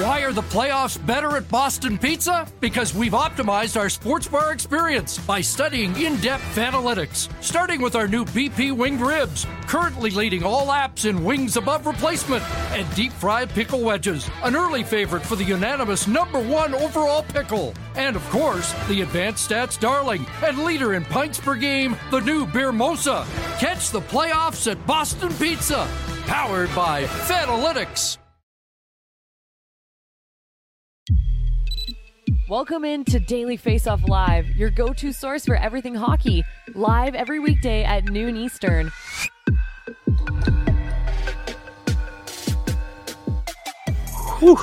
Why are the playoffs better at Boston Pizza? Because we've optimized our sports bar experience by studying in depth analytics, starting with our new BP winged ribs, currently leading all apps in wings above replacement, and deep fried pickle wedges, an early favorite for the unanimous number one overall pickle. And of course, the advanced stats darling and leader in pints per game, the new Beer Mosa. Catch the playoffs at Boston Pizza, powered by Fanalytics. Welcome in to Daily Face Off Live, your go to source for everything hockey, live every weekday at noon Eastern. Whew.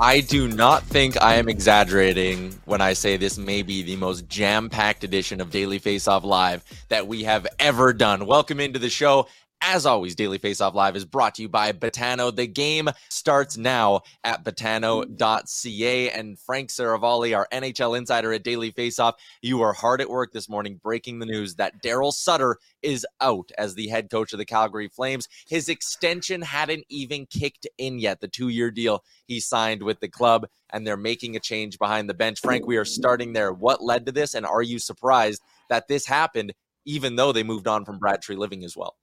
I do not think I am exaggerating when I say this may be the most jam packed edition of Daily Face Off Live that we have ever done. Welcome into the show. As always, Daily Faceoff Live is brought to you by Betano. The game starts now at betano.ca. And Frank Seravalli, our NHL insider at Daily Faceoff, you are hard at work this morning breaking the news that Darryl Sutter is out as the head coach of the Calgary Flames. His extension hadn't even kicked in yet, the two year deal he signed with the club, and they're making a change behind the bench. Frank, we are starting there. What led to this? And are you surprised that this happened, even though they moved on from Brad Treliving as well?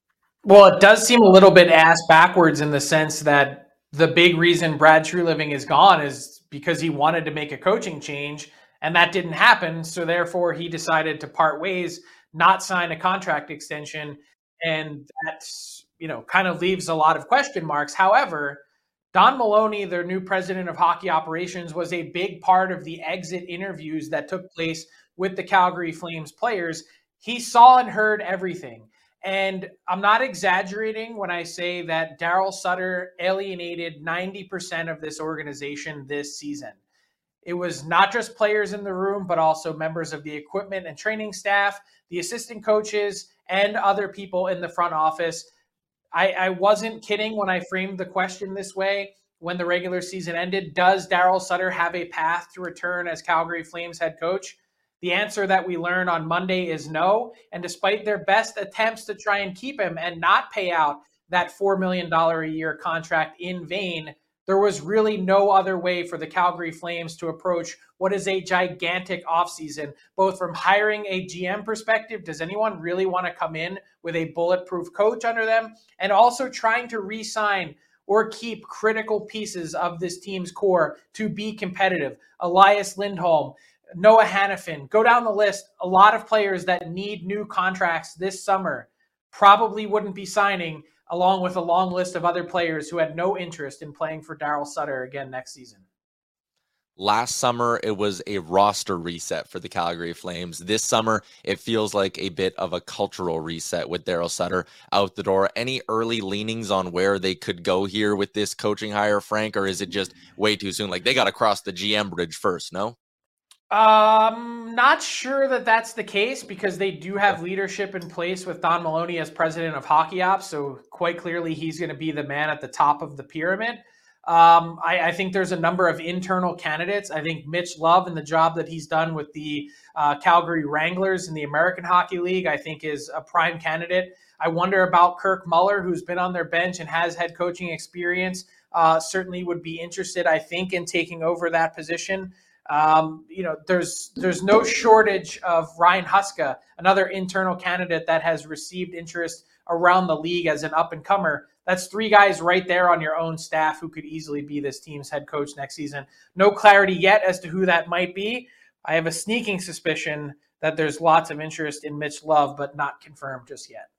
Well, it does seem a little bit ass backwards in the sense that the big reason Brad Treliving is gone is because he wanted to make a coaching change, and that didn't happen. So therefore, he decided to part ways, not sign a contract extension, and that's you know kind of leaves a lot of question marks. However, Don Maloney, their new president of hockey operations, was a big part of the exit interviews that took place with the Calgary Flames players. He saw and heard everything. And I'm not exaggerating when I say that Darryl Sutter alienated 90% of this organization this season. It was not just players in the room, but also members of the equipment and training staff, the assistant coaches, and other people in the front office. I, I wasn't kidding when I framed the question this way when the regular season ended. Does Darryl Sutter have a path to return as Calgary Flames head coach? The answer that we learn on Monday is no. And despite their best attempts to try and keep him and not pay out that $4 million a year contract in vain, there was really no other way for the Calgary Flames to approach what is a gigantic offseason, both from hiring a GM perspective. Does anyone really want to come in with a bulletproof coach under them? And also trying to re sign or keep critical pieces of this team's core to be competitive. Elias Lindholm, Noah Hanifin, go down the list. A lot of players that need new contracts this summer probably wouldn't be signing along with a long list of other players who had no interest in playing for Darryl Sutter again next season. Last summer, it was a roster reset for the Calgary Flames. This summer, it feels like a bit of a cultural reset with Darryl Sutter out the door. Any early leanings on where they could go here with this coaching hire, Frank, or is it just way too soon? Like they got to cross the GM bridge first, no? Um, not sure that that's the case because they do have leadership in place with Don Maloney as president of Hockey Ops. So quite clearly, he's going to be the man at the top of the pyramid. Um, I, I, think there's a number of internal candidates. I think Mitch Love and the job that he's done with the uh, Calgary Wranglers in the American Hockey League, I think is a prime candidate. I wonder about Kirk Muller, who's been on their bench and has head coaching experience. Uh, certainly would be interested, I think, in taking over that position. Um, you know, there's there's no shortage of Ryan Huska, another internal candidate that has received interest around the league as an up and comer. That's three guys right there on your own staff who could easily be this team's head coach next season. No clarity yet as to who that might be. I have a sneaking suspicion that there's lots of interest in Mitch Love, but not confirmed just yet.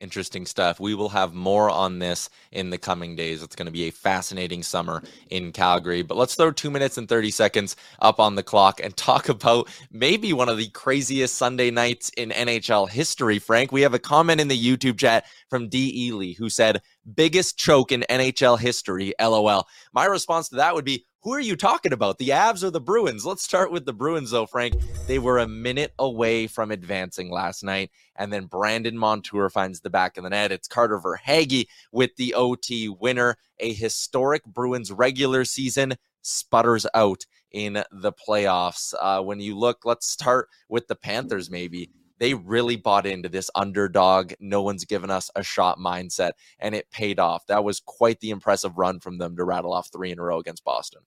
Interesting stuff. We will have more on this in the coming days. It's going to be a fascinating summer in Calgary. But let's throw two minutes and 30 seconds up on the clock and talk about maybe one of the craziest Sunday nights in NHL history, Frank. We have a comment in the YouTube chat from D. Ely who said, biggest choke in NHL history, LOL. My response to that would be, who are you talking about? The Avs or the Bruins? Let's start with the Bruins, though, Frank. They were a minute away from advancing last night. And then Brandon Montour finds the back of the net. It's Carter Verhaeghe with the OT winner. A historic Bruins regular season sputters out in the playoffs. Uh, when you look, let's start with the Panthers, maybe they really bought into this underdog, no one's given us a shot mindset, and it paid off. That was quite the impressive run from them to rattle off three in a row against Boston.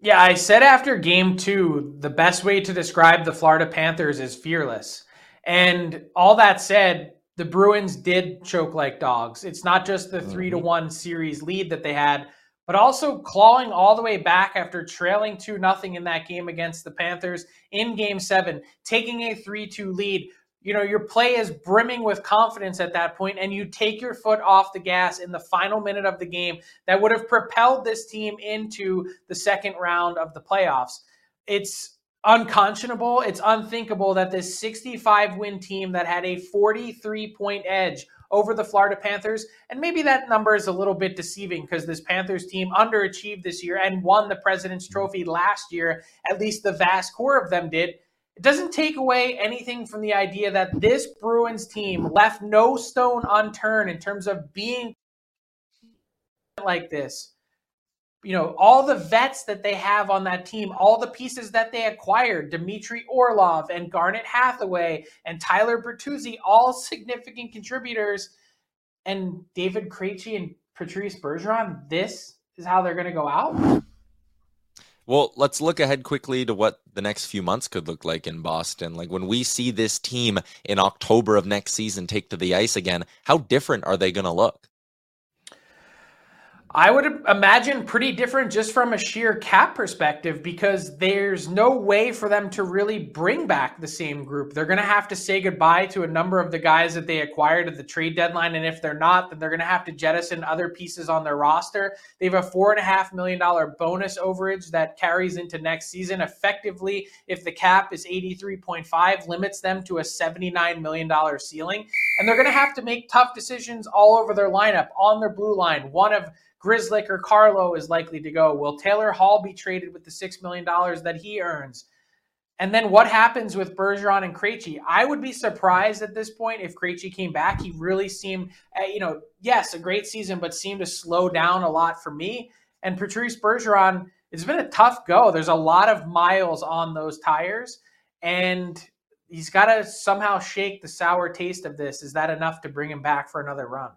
Yeah, I said after game two, the best way to describe the Florida Panthers is fearless. And all that said, the Bruins did choke like dogs. It's not just the three to mm-hmm. one series lead that they had, but also clawing all the way back after trailing 2 nothing in that game against the Panthers in game seven, taking a 3 2 lead you know, your play is brimming with confidence at that point, and you take your foot off the gas in the final minute of the game that would have propelled this team into the second round of the playoffs. It's unconscionable. It's unthinkable that this 65 win team that had a 43 point edge over the Florida Panthers, and maybe that number is a little bit deceiving because this Panthers team underachieved this year and won the President's Trophy last year. At least the vast core of them did. It doesn't take away anything from the idea that this Bruins team left no stone unturned in terms of being like this. You know, all the vets that they have on that team, all the pieces that they acquired, Dmitry Orlov and Garnet Hathaway and Tyler Bertuzzi, all significant contributors. And David Krejci and Patrice Bergeron, this is how they're going to go out? Well, let's look ahead quickly to what the next few months could look like in Boston. Like when we see this team in October of next season take to the ice again, how different are they going to look? I would imagine pretty different just from a sheer cap perspective because there's no way for them to really bring back the same group. They're going to have to say goodbye to a number of the guys that they acquired at the trade deadline. And if they're not, then they're going to have to jettison other pieces on their roster. They have a $4.5 million bonus overage that carries into next season. Effectively, if the cap is 83.5, limits them to a $79 million ceiling. And they're going to have to make tough decisions all over their lineup on their blue line. One of Grzelcyk or Carlo is likely to go. Will Taylor Hall be traded with the $6 million that he earns? And then what happens with Bergeron and Krejci? I would be surprised at this point if Krejci came back. He really seemed, eh, you know, yes, a great season, but seemed to slow down a lot for me. And Patrice Bergeron, it's been a tough go. There's a lot of miles on those tires, and he's got to somehow shake the sour taste of this. Is that enough to bring him back for another run?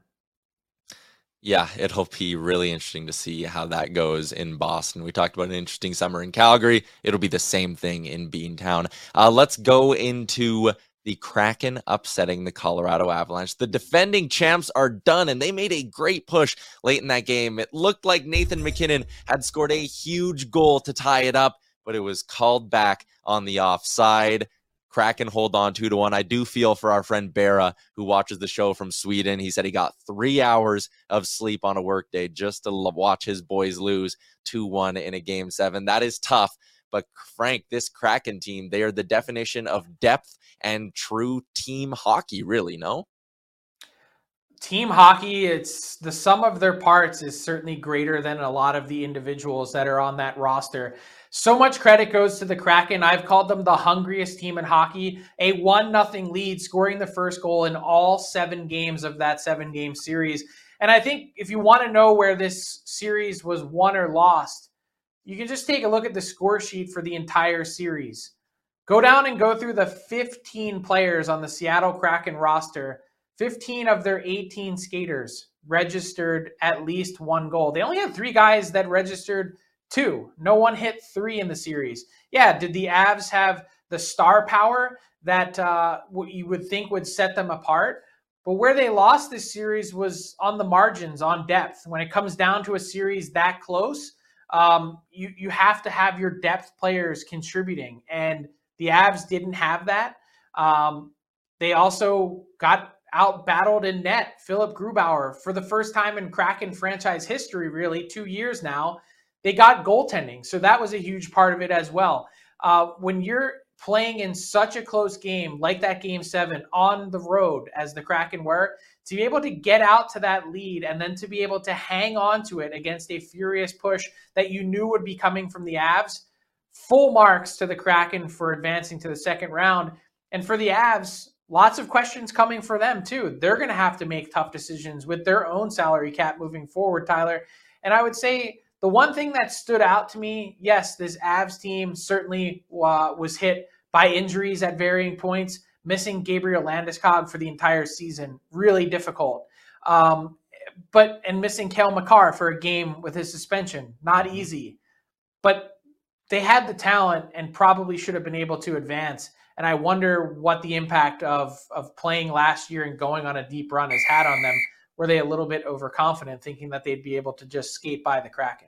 Yeah, it'll be really interesting to see how that goes in Boston. We talked about an interesting summer in Calgary. It'll be the same thing in Beantown. Uh, let's go into the Kraken upsetting the Colorado Avalanche. The defending champs are done, and they made a great push late in that game. It looked like Nathan MacKinnon had scored a huge goal to tie it up, but it was called back on the offside. Kraken hold on two to one. I do feel for our friend Bera who watches the show from Sweden. He said he got three hours of sleep on a workday just to watch his boys lose 2 1 in a game seven. That is tough. But Frank, this Kraken team, they are the definition of depth and true team hockey, really, no? Team hockey, it's the sum of their parts is certainly greater than a lot of the individuals that are on that roster. So much credit goes to the Kraken. I've called them the hungriest team in hockey. A one nothing lead, scoring the first goal in all seven games of that seven game series. And I think if you want to know where this series was won or lost, you can just take a look at the score sheet for the entire series. Go down and go through the 15 players on the Seattle Kraken roster. 15 of their 18 skaters registered at least one goal. They only had three guys that registered two. No one hit three in the series. Yeah, did the Avs have the star power that uh, you would think would set them apart? But where they lost this series was on the margins, on depth. When it comes down to a series that close, um, you you have to have your depth players contributing, and the Avs didn't have that. Um, they also got out battled in net. Philipp Grubauer for the first time in Kraken franchise history, really two years now, they got goaltending, so that was a huge part of it as well. Uh, when you're playing in such a close game like that game seven on the road as the Kraken were, to be able to get out to that lead and then to be able to hang on to it against a furious push that you knew would be coming from the Avs, full marks to the Kraken for advancing to the second round. And for the Avs, lots of questions coming for them too. They're going to have to make tough decisions with their own salary cap moving forward, Tyler. And I would say the one thing that stood out to me, yes, this Avs team certainly uh, was hit by injuries at varying points missing Gabriel Landeskog for the entire season, really difficult. Um, but and missing Cale Makar for a game with his suspension, not mm-hmm. easy. But they had the talent and probably should have been able to advance. And I wonder what the impact of of playing last year and going on a deep run has had on them. Were they a little bit overconfident, thinking that they'd be able to just skate by the Kraken?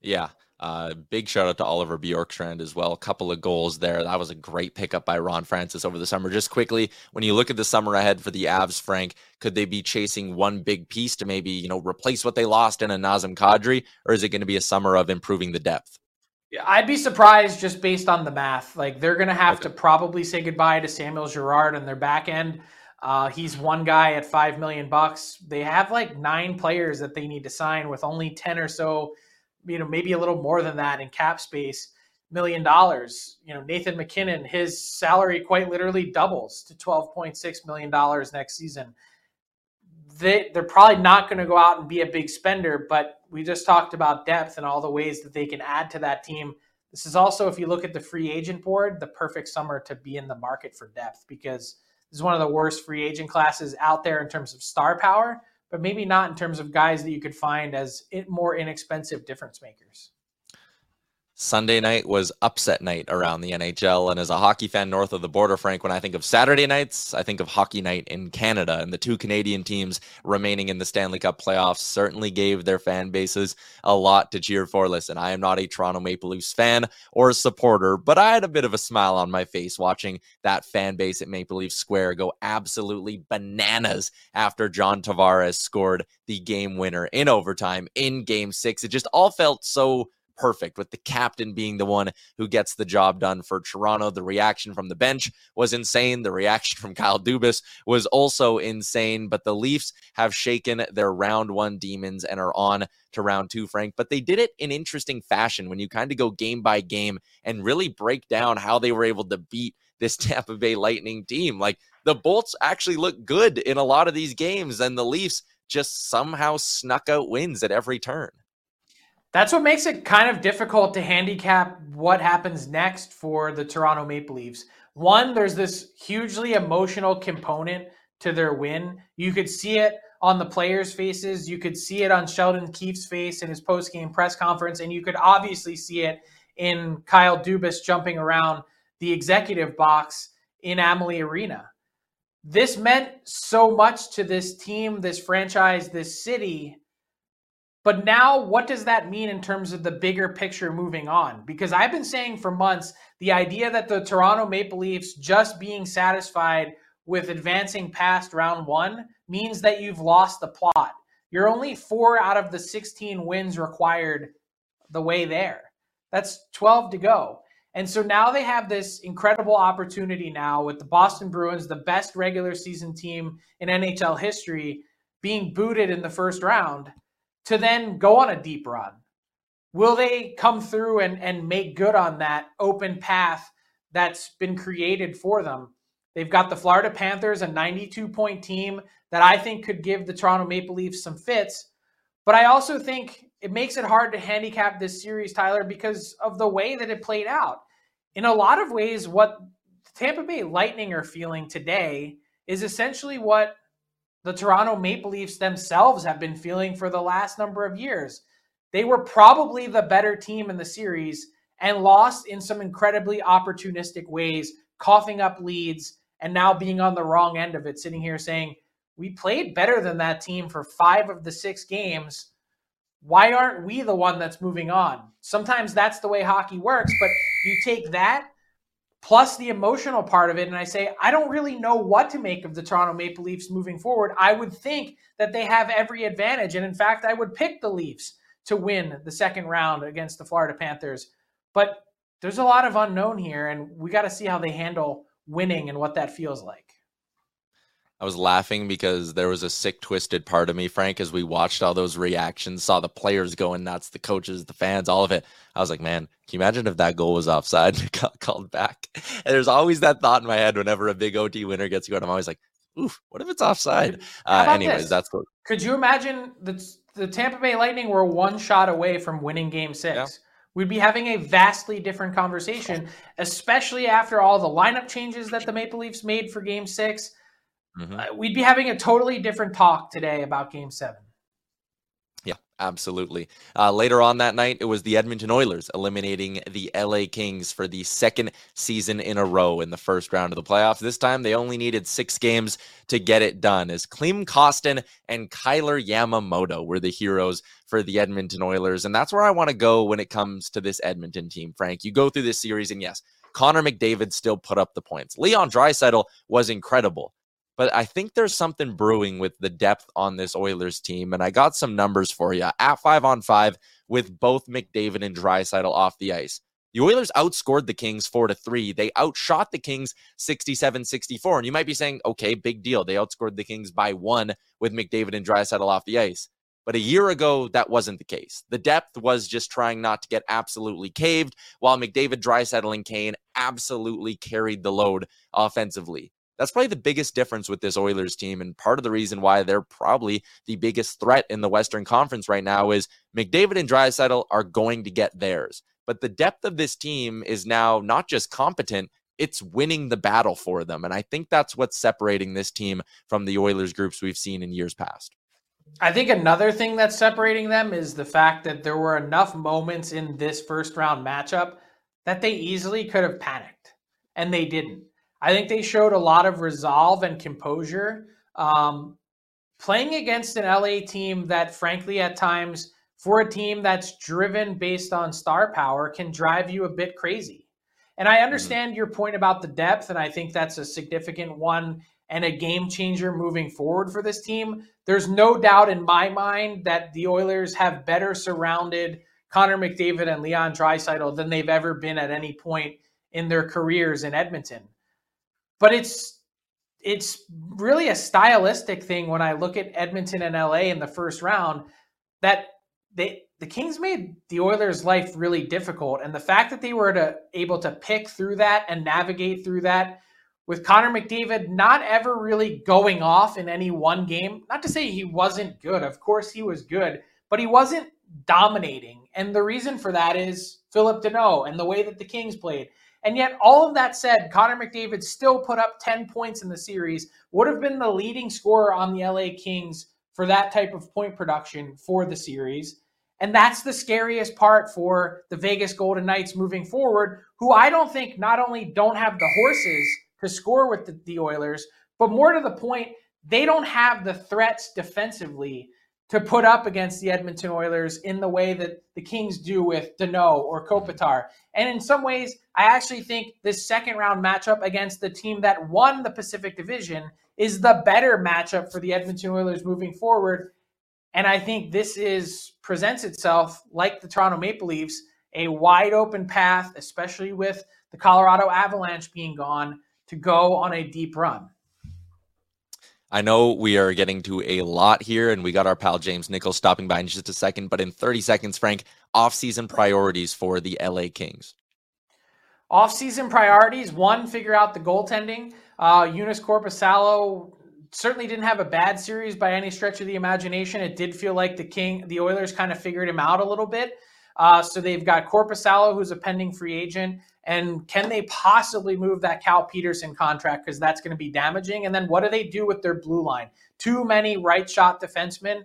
Yeah, uh, big shout out to Oliver Bjorkstrand as well. A couple of goals there. That was a great pickup by Ron Francis over the summer. Just quickly, when you look at the summer ahead for the Avs, Frank, could they be chasing one big piece to maybe you know replace what they lost in a Nazem Kadri, or is it going to be a summer of improving the depth? Yeah, I'd be surprised just based on the math. Like they're going to have okay. to probably say goodbye to Samuel Girard and their back end. Uh, he's one guy at five million bucks. They have like nine players that they need to sign with only ten or so you know, maybe a little more than that in cap space, million dollars. You know, Nathan MacKinnon, his salary quite literally doubles to $12.6 million next season. They, they're probably not going to go out and be a big spender, but we just talked about depth and all the ways that they can add to that team. This is also, if you look at the free agent board, the perfect summer to be in the market for depth because this is one of the worst free agent classes out there in terms of star power but maybe not in terms of guys that you could find as more inexpensive difference makers. Sunday night was upset night around the NHL. And as a hockey fan north of the border, Frank, when I think of Saturday nights, I think of hockey night in Canada. And the two Canadian teams remaining in the Stanley Cup playoffs certainly gave their fan bases a lot to cheer for. Listen, I am not a Toronto Maple Leafs fan or supporter, but I had a bit of a smile on my face watching that fan base at Maple Leaf Square go absolutely bananas after John Tavares scored the game winner in overtime in game six. It just all felt so perfect with the captain being the one who gets the job done for Toronto. The reaction from the bench was insane. The reaction from Kyle Dubas was also insane. But the Leafs have shaken their round one demons and are on to round two, Frank. But they did it in interesting fashion when you kind of go game by game and really break down how they were able to beat this Tampa Bay Lightning team. Like the Bolts actually look good in a lot of these games, and the Leafs just somehow snuck out wins at every turn. That's what makes it kind of difficult to handicap what happens next for the Toronto Maple Leafs. One, there's this hugely emotional component to their win. You could see it on the players' faces. You could see it on Sheldon Keefe's face in his post-game press conference, and you could obviously see it in Kyle Dubas jumping around the executive box in Amalie Arena. This meant so much to this team, this franchise, this city But now, what does that mean in terms of the bigger picture moving on? Because I've been saying for months the idea that the Toronto Maple Leafs just being satisfied with advancing past round one means that you've lost the plot. You're only four out of the 16 wins required the way there. That's 12 to go. And so now they have this incredible opportunity now with the Boston Bruins, the best regular season team in NHL history, being booted in the first round to then go on a deep run. Will they come through and, and make good on that open path that's been created for them? They've got the Florida Panthers, a 92 point team that I think could give the Toronto Maple Leafs some fits. But I also think it makes it hard to handicap this series, Tyler, because of the way that it played out. In a lot of ways, what Tampa Bay Lightning are feeling today is essentially what the Toronto Maple Leafs themselves have been feeling for the last number of years. They were probably the better team in the series and lost in some incredibly opportunistic ways, coughing up leads and now being on the wrong end of it, sitting here saying, We played better than that team for five of the six games. Why aren't we the one that's moving on? Sometimes that's the way hockey works, but you take that plus the emotional part of it. And I say, I don't really know what to make of the Toronto Maple Leafs moving forward. I would think that they have every advantage. And in fact, I would pick the Leafs to win the second round against the Florida Panthers. But there's a lot of unknown here, and we got to see how they handle winning and what that feels like. I was laughing because there was a sick, twisted part of me, Frank, as we watched all those reactions, saw the players going nuts, the coaches, the fans, all of it. I was like, man, can you imagine if that goal was offside and got called back? And there's always that thought in my head whenever a big OT winner gets going. I'm always like, oof, what if it's offside? Uh, anyways, this? that's what. Could you imagine the, the Tampa Bay Lightning were one shot away from winning game six? Yeah. We'd be having a vastly different conversation, especially after all the lineup changes that the Maple Leafs made for game six Mm-hmm. Uh, we'd be having a totally different talk today about Game Seven. Yeah, absolutely. Uh, later on that night, it was the Edmonton Oilers eliminating the LA Kings for the second season in a row in the first round of the playoffs. This time, they only needed six games to get it done, as Klim Kostin and Kailer Yamamoto were the heroes for the Edmonton Oilers. And that's where I want to go when it comes to this Edmonton team, Frank. You go through this series, and yes, Connor McDavid still put up the points. Leon Draisaitl was incredible but I think there's something brewing with the depth on this Oilers team. And I got some numbers for you at five on five with both McDavid and Draisaitl off the ice. The Oilers outscored the Kings 4 to 3. They outshot the Kings 67-64. And you might be saying, "Okay, big deal. They outscored the Kings by 1 with McDavid and Draisaitl off the ice." But a year ago, that wasn't the case. The depth was just trying not to get absolutely caved, while McDavid, Draisaitl, and Kane absolutely carried the load offensively. That's probably the biggest difference with this Oilers team. And part of the reason why they're probably the biggest threat in the Western Conference right now is McDavid and Draisaitl are going to get theirs. But the depth of this team is now not just competent, it's winning the battle for them. And I think that's what's separating this team from the Oilers groups we've seen in years past. I think another thing that's separating them is the fact that there were enough moments in this first round matchup that they easily could have panicked, and they didn't. I think they showed a lot of resolve and composure. Um, playing against an LA team that, frankly, at times, for a team that's driven based on star power, can drive you a bit crazy. And I mm-hmm. understand mm-hmm. your point about the depth, and I think that's a significant one and a game changer moving forward for this team. There's no doubt in my mind that the Oilers have better surrounded Connor McDavid and Leon Draisaitl than they've ever been at any point in their careers in Edmonton but it's it's really a stylistic thing when I look at Edmonton and LA in the first round that they the Kings made the Oilers' life really difficult, and the fact that they were to, able to pick through that and navigate through that with Connor McDavid not ever really going off in any one game. Not to say he wasn't good, of course he was good, but he wasn't dominating, and the reason for that is Phillip Danault and the way that the Kings played. And yet, all of that said, Connor McDavid still put up 10 points in the series, would have been the leading scorer on the LA Kings for that type of point production for the series. And that's the scariest part for the Vegas Golden Knights moving forward, who I don't think not only don't have the horses to score with the, the Oilers, but more to the point, they don't have the threats defensively to put up against the Edmonton Oilers in the way that the Kings do with Danault or Kopitar. And in some ways, I actually think this second round matchup against the team that won the Pacific Division is the better matchup for the Edmonton Oilers moving forward. And I think this is presents itself like the Toronto Maple Leafs, a wide open path, especially with the Colorado Avalanche being gone, to go on a deep run. I know we are getting to a lot here, and we got our pal James Nichols stopping by in just a second. But in 30 seconds, Frank, off-season priorities for the LA Kings. Off-season priorities: one, figure out the goaltending. Uh, Joonas Korpisalo certainly didn't have a bad series by any stretch of the imagination. It did feel like the King, the Oilers, kind of figured him out a little bit. Uh, so they've got Korpisalo, who's a pending free agent. And can they possibly move that Cal Petersen contract? Because that's going to be damaging. And then what do they do with their blue line? Too many right shot defensemen.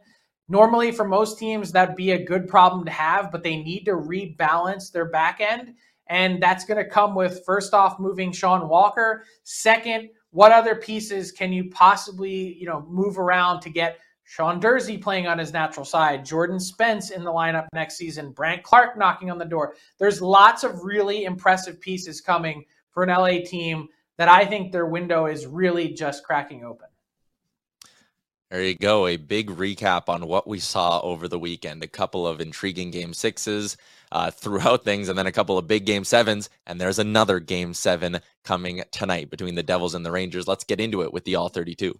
Normally, for most teams, that'd be a good problem to have, but they need to rebalance their back end. And that's going to come with first off moving Sean Walker. Second, what other pieces can you possibly, you know, move around to get Sean Durzi playing on his natural side, Jordan Spence in the lineup next season, Brandt Clarke knocking on the door. There's lots of really impressive pieces coming for an LA team that I think their window is really just cracking open. There you go. A big recap on what we saw over the weekend. A couple of intriguing game sixes uh, throughout things, and then a couple of big game sevens. And there's another game seven coming tonight between the Devils and the Rangers. Let's get into it with the All 32.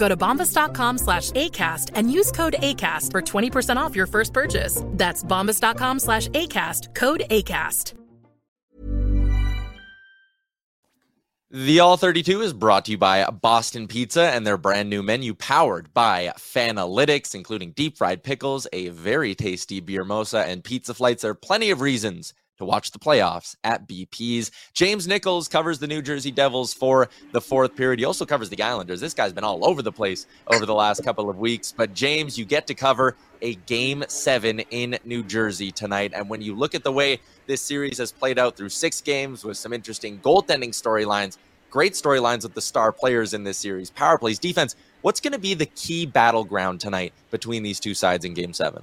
Go to bombas.com slash ACAST and use code ACAST for 20% off your first purchase. That's bombas.com slash ACAST, code ACAST. The All 32 is brought to you by Boston Pizza and their brand new menu powered by Fanalytics, including deep fried pickles, a very tasty beer mosa, and pizza flights. There are plenty of reasons to watch the playoffs at BP's. James Nichols covers the New Jersey Devils for the fourth period. He also covers the Islanders. This guy's been all over the place over the last couple of weeks. But James, you get to cover a game seven in New Jersey tonight. And when you look at the way this series has played out through six games with some interesting goaltending storylines, great storylines with the star players in this series, power plays, defense. What's going to be the key battleground tonight between these two sides in game seven?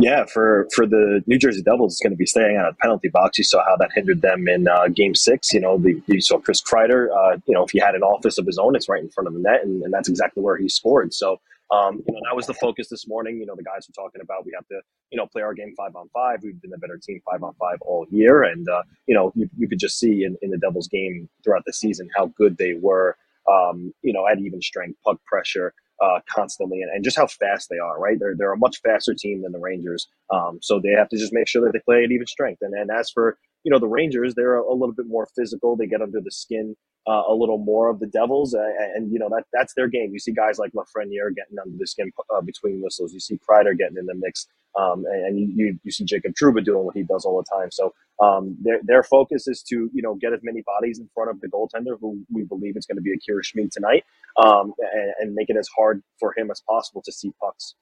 Yeah, for for the New Jersey Devils, it's going to be staying of the penalty box. You saw how that hindered them in uh, Game Six. You know, the, you saw Chris Kreider. Uh, you know, if he had an office of his own, it's right in front of the net, and, and that's exactly where he scored. So, um, you know, that was the focus this morning. You know, the guys were talking about we have to, you know, play our game five on five. We've been a better team five on five all year, and uh, you know, you, you could just see in, in the Devils game throughout the season how good they were. Um, you know, at even strength, puck pressure uh, constantly and, and, just how fast they are, right? They're, they're a much faster team than the Rangers. Um, so they have to just make sure that they play at even strength. And, and as for, you know, the Rangers, they're a, little bit more physical. They get under the skin uh, a little more of the Devils. And, you know, that that's their game. You see guys like Lafreniere getting under the skin uh, between whistles. You see Kreider getting in the mix. Um, and, and you, you, see Jacob Trouba doing what he does all the time. So Um, their their focus is to you know get as many bodies in front of the goaltender, who we believe is going to be Akira Schmid tonight, um, and, and make it as hard for him as possible to see pucks.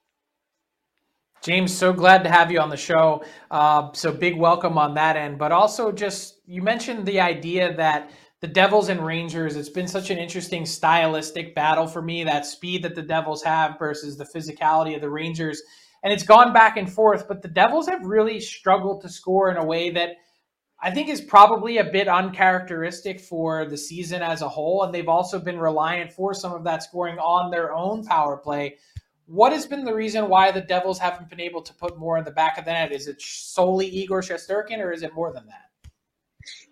James, so glad to have you on the show. Uh, so big welcome on that end, but also just you mentioned the idea that the Devils and Rangers, it's been such an interesting stylistic battle for me. That speed that the Devils have versus the physicality of the Rangers, and it's gone back and forth. But the Devils have really struggled to score in a way that I think is probably a bit uncharacteristic for the season as a whole. And they've also been reliant for some of that scoring on their own power play. What has been the reason why the Devils haven't been able to put more in the back of the net? Is it solely Igor Shesterkin, or is it more than that?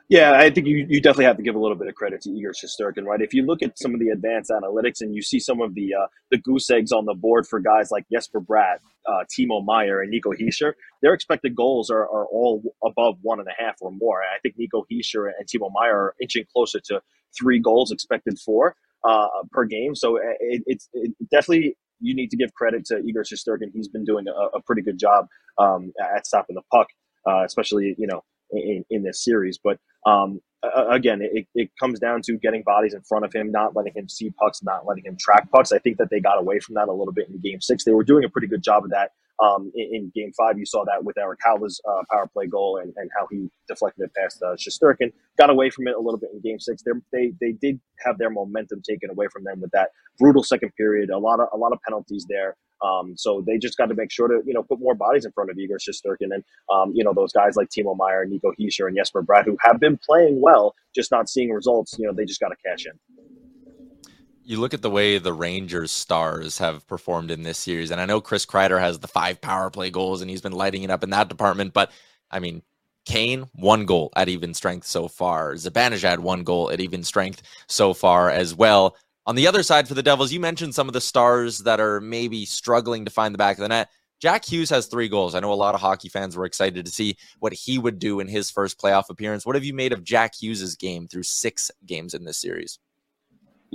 Yeah, I think you, you definitely have to give a little bit of credit to Igor Shesterkin, right? If you look at some of the advanced analytics and you see some of the uh, the goose eggs on the board for guys like Jesper Bratt, uh, Timo Meier, and Nico Hischier, their expected goals are, are all above one and a half or more. I think Nico Hischier and Timo Meier are inching closer to three goals expected for uh, per game. So uh, it, it's it definitely you need to give credit to Igor Shesterkin. He's been doing a, a pretty good job um, at stopping the puck, uh, especially you know in, in this series. But um, again, it, it comes down to getting bodies in front of him, not letting him see pucks, not letting him track pucks. I think that they got away from that a little bit in Game Six. They were doing a pretty good job of that um, in, in, Game Five. You saw that with Haula's uh, power play goal and, and how he deflected it past uh, Shesterkin. Got away from it a little bit in Game Six. They're, they they did have their momentum taken away from them with that brutal second period. A lot of a lot of penalties there. Um, so they just got to make sure to you know put more bodies in front of Igor Shesterkin and um, you know those guys like Timo Meier, Nico Hischier, and Jesper Bratt who have been playing well, just not seeing results. You know they just got to cash in. You look at the way the Rangers stars have performed in this series, and I know Chris Kreider has the five power play goals, and he's been lighting it up in that department. But I mean, Kane, one goal at even strength so far. Zibanejad, one goal at even strength so far as well. On the other side for the Devils, you mentioned some of the stars that are maybe struggling to find the back of the net. Jack Hughes has three goals. I know a lot of hockey fans were excited to see what he would do in his first playoff appearance. What have you made of Jack Hughes' game through six games in this series?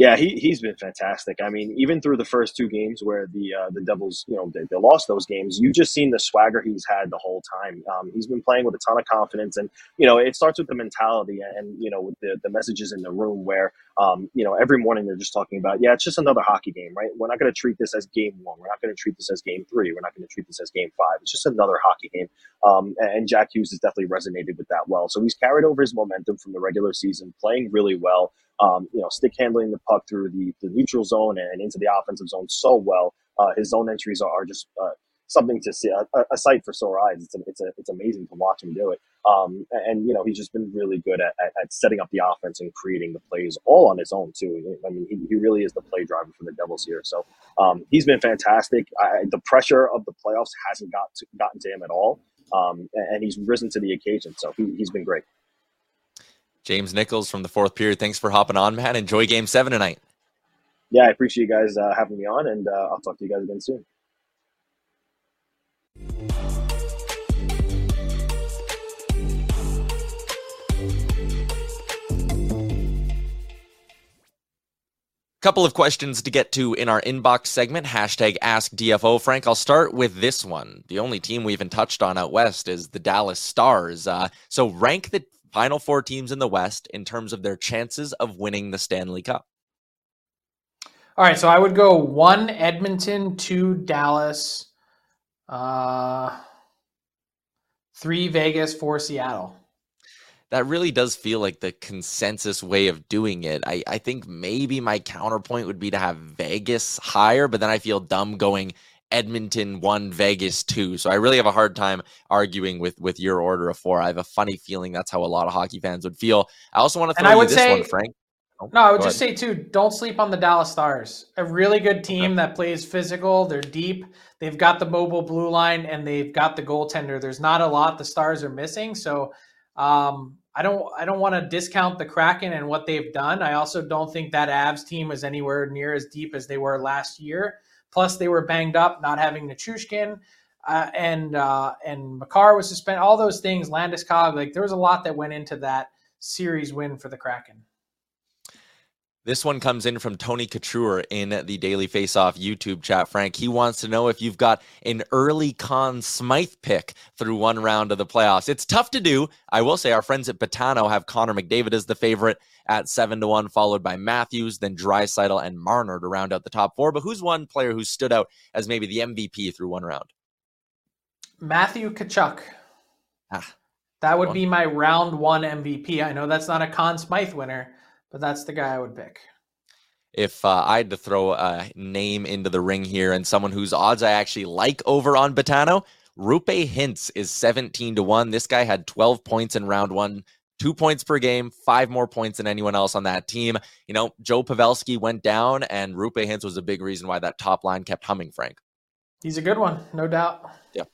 Yeah, he he's been fantastic. I mean, even through the first two games where the uh, the Devils, you know, they, they, lost those games, you just seen the swagger he's had the whole time. Um, he's been playing with a ton of confidence, and you know, it starts with the mentality and you know, with the, the messages in the room where um, you know, every morning they're just talking about, yeah, it's just another hockey game, right? We're not going to treat this as game one. We're not going to treat this as game three. We're not going to treat this as game five. It's just another hockey game. Um, and Jack Hughes has definitely resonated with that well. So he's carried over his momentum from the regular season, playing really well um, you know, stick handling the puck through the, the neutral zone and into the offensive zone so well. Uh, his zone entries are, just uh, something to see, a, a, sight for sore eyes. It's a, it's, a, it's amazing to watch him do it. Um, and, you know, he's just been really good at, at, at, setting up the offense and creating the plays all on his own, too. I mean, he, he really is the play driver for the Devils here. So um, he's been fantastic. I, the pressure of the playoffs hasn't got to, gotten to him at all. Um, and he's risen to the occasion. So he, he's been great. James Nichols from the fourth period. Thanks for hopping on, man. Enjoy game seven tonight. Yeah, I appreciate you guys uh, having me on, and uh, I'll talk to you guys again soon. Couple of questions to get to in our inbox segment. Hashtag Ask DFO. Frank, I'll start with this one. The only team we haven't touched on out west is the Dallas Stars. Uh, so rank the final four teams in the West in terms of their chances of winning the Stanley Cup? All right, so I would go one Edmonton, two Dallas, uh, three Vegas, four Seattle. That really does feel like the consensus way of doing it. I, I think maybe my counterpoint would be to have Vegas higher, but then I feel dumb going Edmonton one, Vegas two. So I really have a hard time arguing with with your order of four. I have a funny feeling that's how a lot of hockey fans would feel. I also want to throw and I would you this say, one, Frank. Oh, no, I would just ahead. say too, don't sleep on the Dallas Stars. A really good team that plays physical. They're deep. They've got the mobile blue line and they've got the goaltender. There's not a lot the Stars are missing. So um, I don't I don't want to discount the Kraken and what they've done. I also don't think that Avs team is anywhere near as deep as they were last year. Plus, they were banged up, not having Nichushkin. Uh, and uh, and Makar was suspended. All those things, Landeskog, like there was a lot that went into that series win for the Kraken. This one comes in from Tony Couture in the Daily Faceoff YouTube chat. Frank, he wants to know if you've got an early Conn Smythe pick through one round of the playoffs. It's tough to do. I will say our friends at Betano have Connor McDavid as the favorite at seven to one, followed by Matthews, then Draisaitl and Marner to round out the top four. But who's one player who stood out as maybe the MVP through one round? Matthew Tkachuk. Ah, that would be my round one MVP. I know that's not a con Smythe winner but that's the guy I would pick. If uh, I had to throw a name into the ring here and someone whose odds I actually like over on Betano, Roope Hintz is 17 to 1. This guy had 12 points in round one, two points per game, five more points than anyone else on that team. You know, Joe Pavelski went down, and Roope Hintz was a big reason why that top line kept humming, Frank. He's a good one, no doubt. Yeah.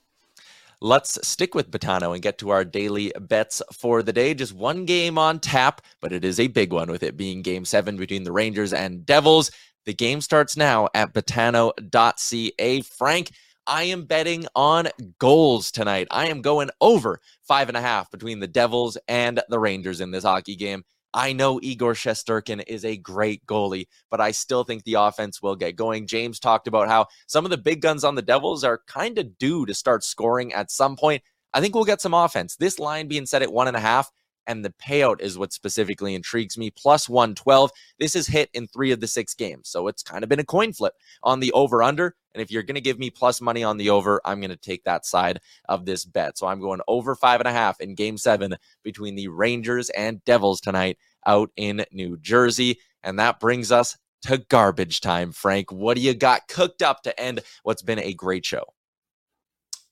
Let's stick with Betano and get to our daily bets for the day. Just one game on tap, but it is a big one with it being game seven between the Rangers and Devils. The game starts now at betano.ca. Frank, I am betting on goals tonight. I am going over five and a half between the Devils and the Rangers in this hockey game. I know Igor Shesterkin is a great goalie, but I still think the offense will get going. James talked about how some of the big guns on the Devils are kind of due to start scoring at some point. I think we'll get some offense. This line being set at one and a half, and the payout is what specifically intrigues me. Plus 112. This is hit in three of the six games. So it's kind of been a coin flip on the over under. And if you're going to give me plus money on the over, I'm going to take that side of this bet. So I'm going over five and a half in game seven between the Rangers and Devils tonight out in New Jersey. And that brings us to garbage time. Frank, what do you got cooked up to end what's been a great show?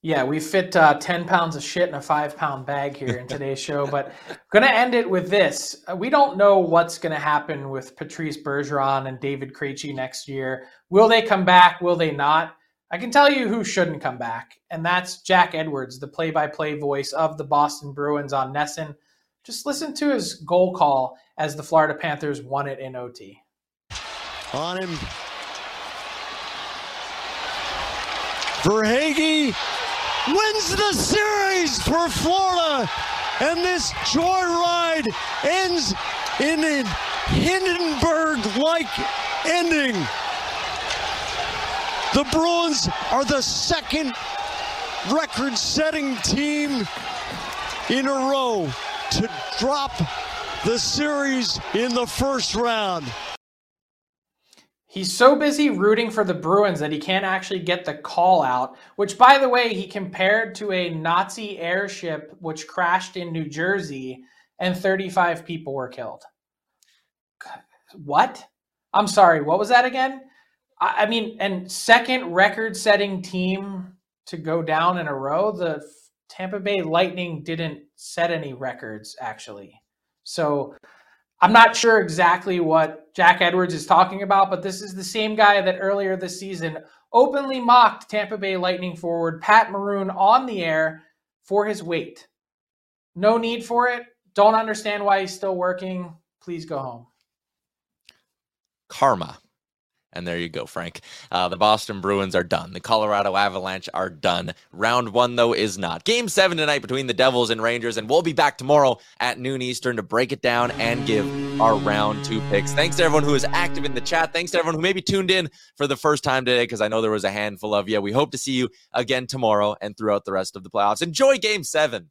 Yeah, we fit uh, 10 pounds of shit in a five pound bag here in today's show, but going to end it with this. Uh, we don't know what's going to happen with Patrice Bergeron and David Krejci next year. Will they come back? Will they not? I can tell you who shouldn't come back, and that's Jack Edwards, the play by play voice of the Boston Bruins on NESN. Just listen to his goal call as the Florida Panthers won it in OT. On him. Verhaeghe wins the series for Florida. And this joyride ends in a Hindenburg like ending. The Bruins are the second record setting team in a row to drop the series in the first round. He's so busy rooting for the Bruins that he can't actually get the call out, which, by the way, he compared to a Nazi airship which crashed in New Jersey and 35 people were killed. What? I'm sorry, what was that again? I mean, and second record setting team to go down in a row. The Tampa Bay Lightning didn't set any records, actually. So I'm not sure exactly what Jack Edwards is talking about, but this is the same guy that earlier this season openly mocked Tampa Bay Lightning forward Pat Maroon on the air for his weight. No need for it. Don't understand why he's still working. Please go home. Karma. And there you go, Frank. Uh, the Boston Bruins are done. The Colorado Avalanche are done. Round one, though, is not. Game seven tonight between the Devils and Rangers, and we'll be back tomorrow at noon Eastern to break it down and give our round two picks. Thanks to everyone who is active in the chat. Thanks to everyone who maybe tuned in for the first time today, because I know there was a handful of you. We hope to see you again tomorrow and throughout the rest of the playoffs. Enjoy game seven.